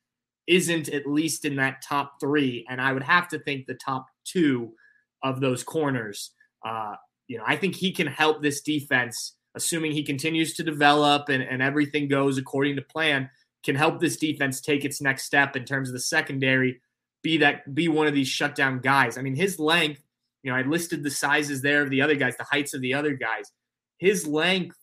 isn't at least in that top three, and I would have to think the top two of those corners. Uh, you know, I think he can help this defense, assuming he continues to develop and, and everything goes according to plan, can help this defense take its next step in terms of the secondary, be that be one of these shutdown guys. I mean, his length, you know, I listed the sizes there of the other guys, the heights of the other guys. His length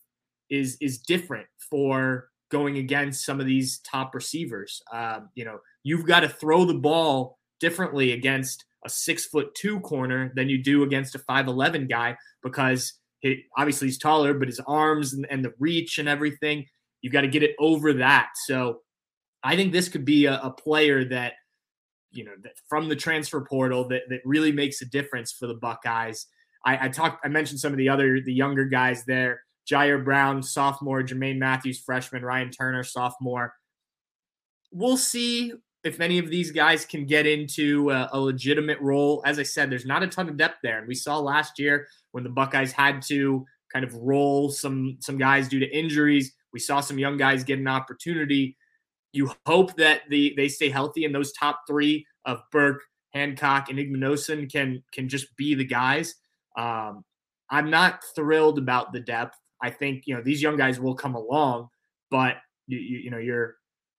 is is different for going against some of these top receivers. Um, you know, you've got to throw the ball differently against a six foot two corner than you do against a five eleven guy because he, obviously he's taller, but his arms and, and the reach and everything, you've got to get it over that. So I think this could be a, a player that you know that from the transfer portal that that really makes a difference for the Buckeyes. I, I talked, I mentioned some of the other the younger guys there. Jair Brown, sophomore, Jermaine Mathews, freshman, Ryan Turner, sophomore. We'll see if any of these guys can get into a, a, legitimate role. As I said, there's not a ton of depth there, and we saw last year when the Buckeyes had to kind of roll some some guys due to injuries. We saw some young guys get an opportunity. You hope that the they stay healthy, and those top three of Burke, Hancock, and Igbinosun can can just be the guys. Um, I'm not thrilled about the depth. I think you know these young guys will come along, but you, you, you know you're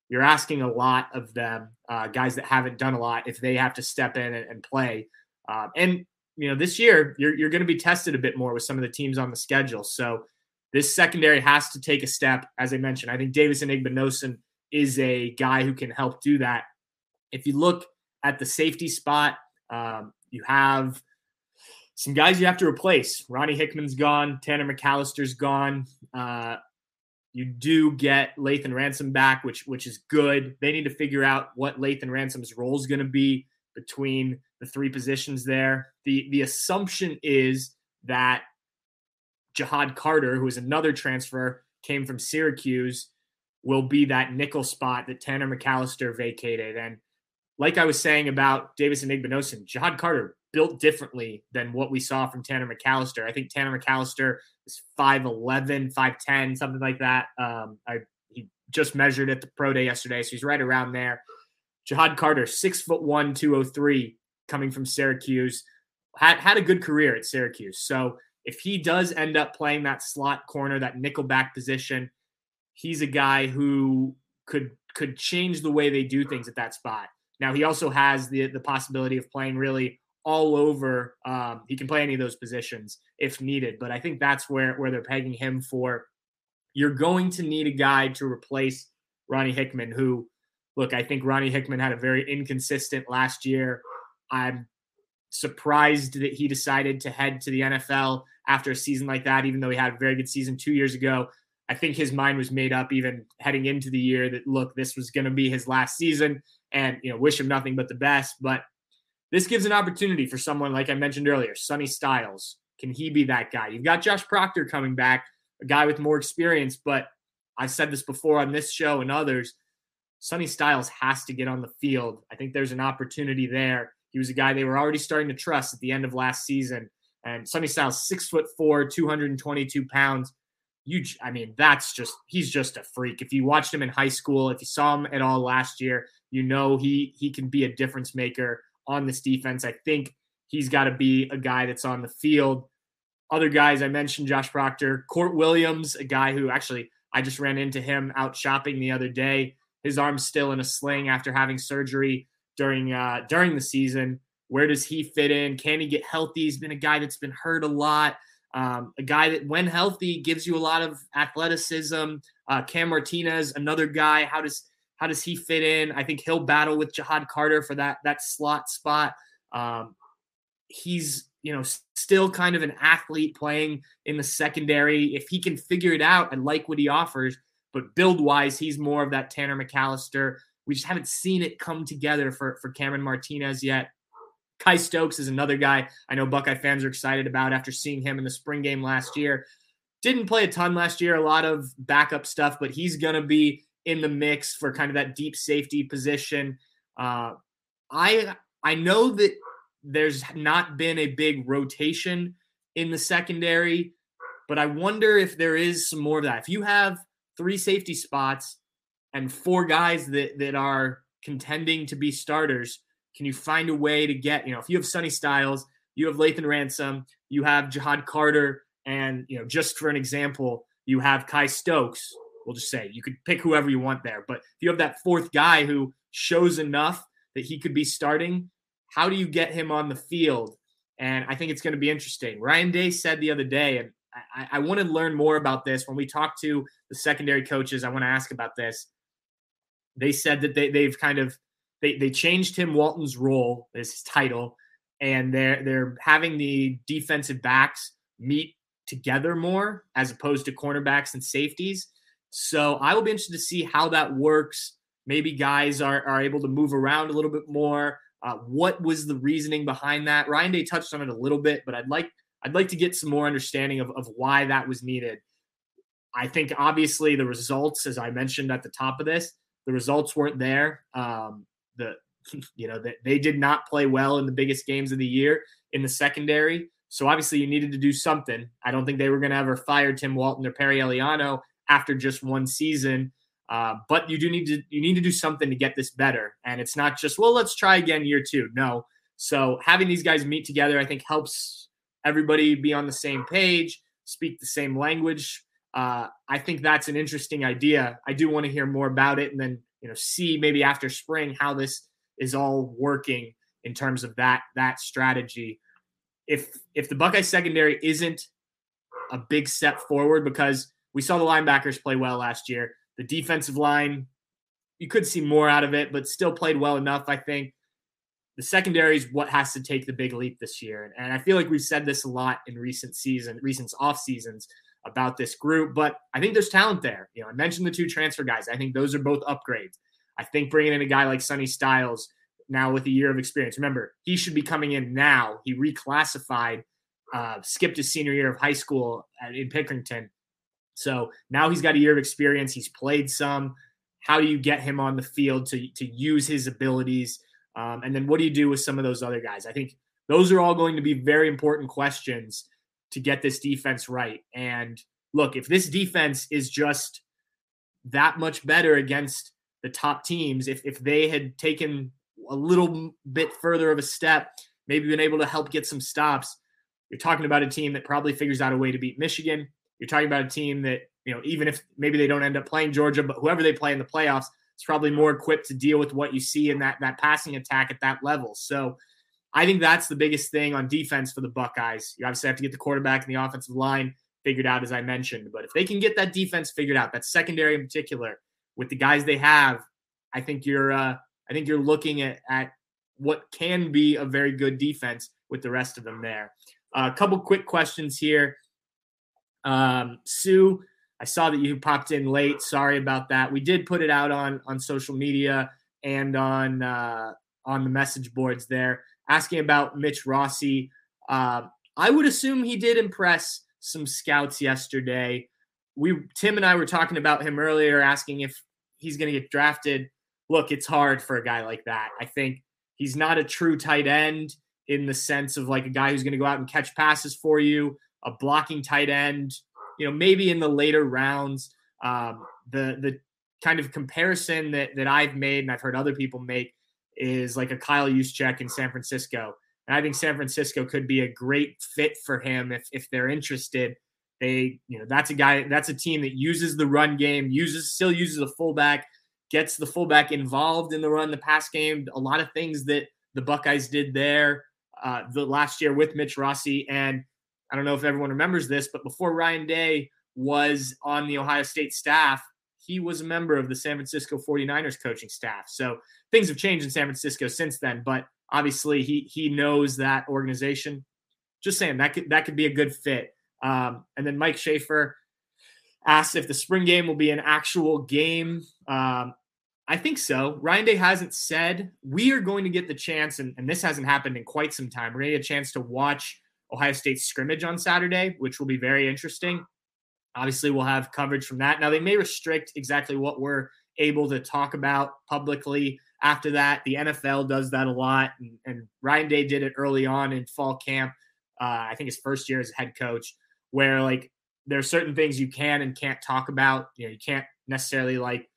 you're asking a lot of them, uh, guys that haven't done a lot, if they have to step in and, and play. Um, and you know this year you're you're going to be tested a bit more with some of the teams on the schedule. So this secondary has to take a step. As I mentioned, I think Davison Igbinosun is a guy who can help do that. If you look at the safety spot, um, you have some guys you have to replace. Ronnie Hickman's gone. Tanner McCalister's gone. Uh, you do get Lathan Ransom back, which which is good. They need to figure out what Lathan Ransom's role is going to be between the three positions there. The the assumption is that Ja'Had Carter, who is another transfer, came from Syracuse, will be that nickel spot that Tanner McCalister vacated. And like I was saying about Davison Igbinosun, Ja'Had Carter built differently than what we saw from Tanner McCalister. I think Tanner McCalister is 5'11, 5'10, something like that. Um, I he just measured at the pro day yesterday, so he's right around there. Ja'Had Carter, six foot one, 203, coming from Syracuse, had, had a good career at Syracuse. So if he does end up playing that slot corner, that nickelback position, he's a guy who could could change the way they do things at that spot. Now he also has the the possibility of playing really all over. Um, he can play any of those positions if needed, but I think that's where where they're pegging him for you're going to need a guy to replace Ronnie Hickman, who, look, I think Ronnie Hickman had a very inconsistent last year. I'm surprised that he decided to head to the NFL after a season like that, even though he had a very good season two years ago. I think his mind was made up even heading into the year that look, this was going to be his last season, and you know, wish him nothing but the best. But this gives an opportunity for someone like I mentioned earlier, Sonny Styles. Can he be that guy? You've got Josh Proctor coming back, a guy with more experience, but I've said this before on this show and others. Sonny Styles has to get on the field. I think there's an opportunity there. He was a guy they were already starting to trust at the end of last season. And Sonny Styles, six foot four, 222 pounds. You, I mean, that's just, he's just a freak. If you watched him in high school, if you saw him at all last year, you know he he can be a difference maker on this defense. I think he's got to be a guy that's on the field. Other guys I mentioned, Josh Proctor, Kourt Williams, a guy who actually I just ran into him out shopping the other day. His arm's still in a sling after having surgery during uh, during the season. Where does he fit in? Can he get healthy? He's been a guy that's been hurt a lot. Um, a guy that, when healthy, gives you a lot of athleticism. Uh, Cam Martinez, another guy. How does how does he fit in? I think he'll battle with Ja'Had Carter for that that slot spot. Um, he's you know still kind of an athlete playing in the secondary. If he can figure it out, I like what he offers. But build wise, he's more of that Tanner McCalister. We just haven't seen it come together for for Cameron Martinez yet. Kye Stokes is another guy I know Buckeye fans are excited about after seeing him in the spring game last year. Didn't play a ton last year, a lot of backup stuff, but he's going to be in the mix for kind of that deep safety position. Uh, I I know that there's not been a big rotation in the secondary, but I wonder if there is some more of that. If you have three safety spots and four guys that that are contending to be starters, can you find a way to get, you know, if you have Sonny Styles, you have Lathan Ransom, you have Ja'Had Carter, and, you know, just for an example, you have Kye Stokes. We'll just say you could pick whoever you want there. But if you have that fourth guy who shows enough that he could be starting, how do you get him on the field? And I think it's going to be interesting. Ryan Day said the other day, and I, I want to learn more about this. When we talk to the secondary coaches, I want to ask about this. They said that they, they've kind of they they changed Tim Walton's role his title, and they're they're having the defensive backs meet together more as opposed to cornerbacks and safeties. So I will be interested to see how that works. Maybe guys are, are able to move around a little bit more. Uh, what was the reasoning behind that? Ryan Day touched on it a little bit, but I'd like I'd like to get some more understanding of, of why that was needed. I think obviously the results, as I mentioned at the top of this, the results weren't there. Um, the <laughs> you know that they did not play well in the biggest games of the year in the secondary. So obviously you needed to do something. I don't think they were going to ever fire Tim Walton or Perry Eliano after just one season. Uh, but you do need to you need to do something to get this better. And it's not just well, let's try again year two. No. So having these guys meet together, I think helps everybody be on the same page, speak the same language. Uh, I think that's an interesting idea. I do want to hear more about it, and then you know see maybe after spring how this is all working in terms of that that strategy. If if the Buckeye secondary isn't a big step forward because we saw the linebackers play well last year, the defensive line you could see more out of it, but still played well enough. I think the secondary is what has to take the big leap this year, and, I feel like we've said this a lot in recent season, recent off seasons about this group, but I think there's talent there. You know, I mentioned the two transfer guys. I think those are both upgrades. I think bringing in a guy like Sonny Styles now with a year of experience. Remember, he should be coming in now. He reclassified, uh, skipped his senior year of high school in Pickerington. So now he's got a year of experience. He's played some. How do you get him on the field to, to use his abilities? Um, and then what do you do with some of those other guys? I think those are all going to be very important questions to get this defense right. And look, if this defense is just that much better against the top teams, if if they had taken a little bit further of a step, maybe been able to help get some stops, you're talking about a team that probably figures out a way to beat Michigan. You're talking about a team that, you know, even if maybe they don't end up playing Georgia, but whoever they play in the playoffs is probably more equipped to deal with what you see in that that passing attack at that level. So I think that's the biggest thing on defense for the Buckeyes. You obviously have to get the quarterback and the offensive line figured out, as I mentioned. But if they can get that defense figured out, that secondary in particular, with the guys they have, I think you're uh, I think you're looking at at what can be a very good defense with the rest of them there. Uh, a couple quick questions here. Um, Sue, I saw that you popped in late. Sorry about that. We did put it out on on social media and on uh, on the message boards there, asking about Mitch Rossi. Uh, I would assume he did impress some scouts yesterday. We Tim and I were talking about him earlier, asking if he's going to get drafted. Look, it's hard for a guy like that. I think he's not a true tight end in the sense of like a guy who's going to go out and catch passes for you, a blocking tight end. You know, maybe in the later rounds. Um, the the kind of comparison that that I've made and I've heard other people make is like a Kyle Juszczyk in San Francisco. And I think San Francisco could be a great fit for him if if they're interested. They, you know, that's a guy, that's a team that uses the run game, uses still uses a fullback, gets the fullback involved in the run, the pass game. A lot of things that the Buckeyes did there uh, the last year with Mitch Rossi. And I don't know if everyone remembers this, but before Ryan Day was on the Ohio State staff, he was a member of the San Francisco 49ers coaching staff. So things have changed in San Francisco since then, but obviously he he knows that organization. Just saying that could that could be a good fit. Um, and then Mike Schaefer asked if the spring game will be an actual game. Um, I think so. Ryan Day hasn't said we are going to get the chance, and, and this hasn't happened in quite some time. We're going to get a chance to watch Ohio State scrimmage on Saturday, which will be very interesting. Obviously, we'll have coverage from that. Now, they may restrict exactly what we're able to talk about publicly after that. The NFL does that a lot, and, and Ryan Day did it early on in fall camp. Uh, I think his first year as head coach, where like there are certain things you can and can't talk about. You know, you can't necessarily like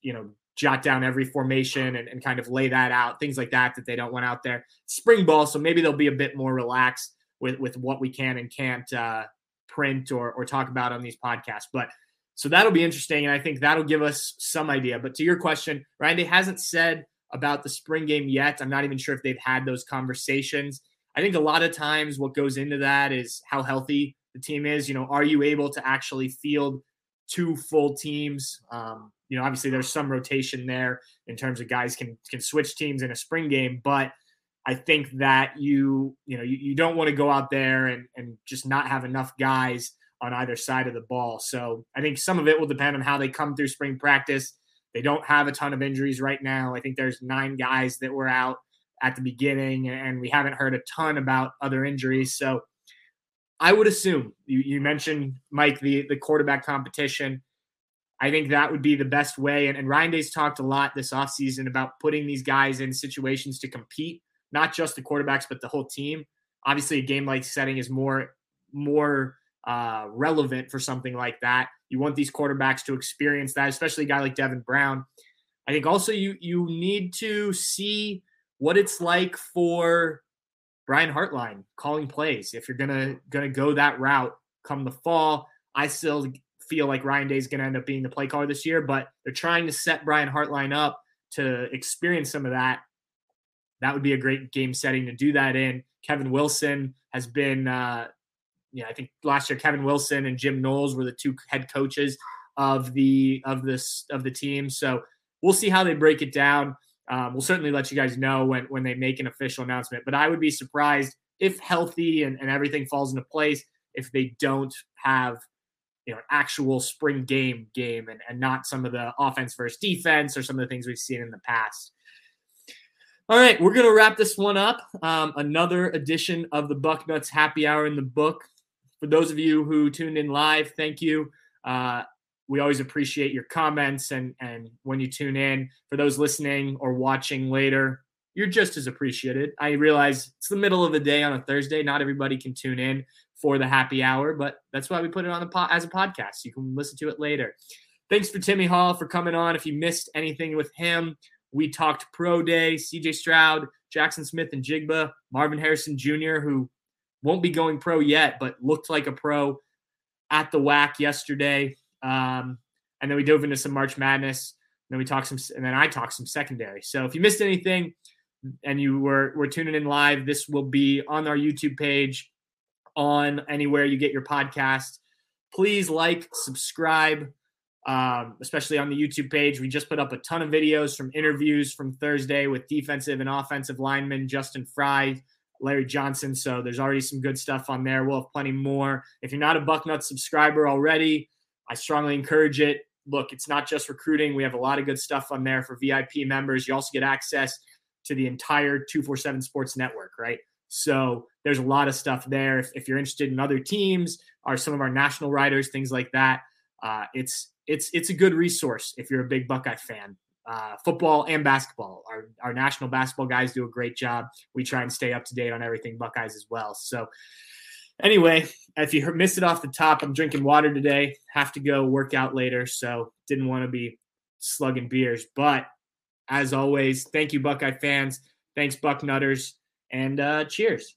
you know jot down every formation and, and kind of lay that out, things like that that they don't want out there. Spring ball, so maybe they'll be a bit more relaxed with with what we can and can't uh, print or or talk about on these podcasts. But so that'll be interesting, and I think that'll give us some idea. But to your question, Ryan Day hasn't said about the spring game yet. I'm not even sure if they've had those conversations. I think a lot of times what goes into that is how healthy the team is. You know, are you able to actually field two full teams? Um, you know, obviously there's some rotation there in terms of guys can can switch teams in a spring game, but I think that you you know you, you don't want to go out there and and just not have enough guys on either side of the ball. So I think some of it will depend on how they come through spring practice. They don't have a ton of injuries right now. I think there's nine guys that were out at the beginning, and we haven't heard a ton about other injuries. So I would assume you, you mentioned Mike the the quarterback competition. I think that would be the best way. And, and Ryan Day's talked a lot this offseason about putting these guys in situations to compete, not just the quarterbacks, but the whole team. Obviously, a game like setting is more more uh, relevant for something like that. You want these quarterbacks to experience that, especially a guy like Devin Brown. I think also you you need to see what it's like for Brian Hartline calling plays. If you're gonna gonna go that route come the fall, I still feel like Ryan Day is to end up being the play caller this year, but they're trying to set Brian Hartline up to experience some of that. That would be a great game setting to do that in. Kevin Wilson has been, uh, yeah, I think last year Kevin Wilson and Jim Knowles were the two head coaches of the of this of the team. So we'll see how they break it down. Um, we'll certainly let you guys know when when they make an official announcement. But I would be surprised if healthy and, and everything falls into place if they don't have you know, an actual spring game game and, and not some of the offense versus defense or some of the things we've seen in the past. All right, we're going to wrap this one up. Um, another edition of the Bucknuts Happy Hour in the book. For those of you who tuned in live, thank you. Uh, we always appreciate your comments and and when you tune in. For those listening or watching later, you're just as appreciated. I realize it's the middle of the day on a Thursday. Not everybody can tune in for the happy hour, but that's why we put it on the po- as a podcast. You can listen to it later. Thanks for Timmy Hall for coming on. If you missed anything with him, we talked pro day, CJ Stroud, Jackson Smith-Njigba, Marvin Harrison Jr., who won't be going pro yet, but looked like a pro at the WAC yesterday. Um, and then we dove into some March Madness. And then we talked some, and then I talked some secondary. So if you missed anything and you were were tuning in live, this will be on our YouTube page on anywhere you get your podcast. please like, subscribe, um, especially on the YouTube page. We just put up a ton of videos from interviews from Thursday with defensive and offensive linemen, Justin Frye, Larry Johnson. So there's already some good stuff on there. We'll have plenty more. If you're not a Bucknut subscriber already, I strongly encourage it. Look, it's not just recruiting. We have a lot of good stuff on there for VIP members. You also get access to the entire 247 Sports Network, right? So there's a lot of stuff there. If, if you're interested in other teams or some of our national writers, things like that, uh, it's it's it's a good resource if you're a big Buckeye fan. Uh, football and basketball. Our our national basketball guys do a great job. We try and stay up to date on everything Buckeyes as well. So anyway, if you missed it off the top, I'm drinking water today. Have to go work out later, so didn't want to be slugging beers. But as always, thank you, Buckeye fans. Thanks, Bucknutters, and uh, cheers.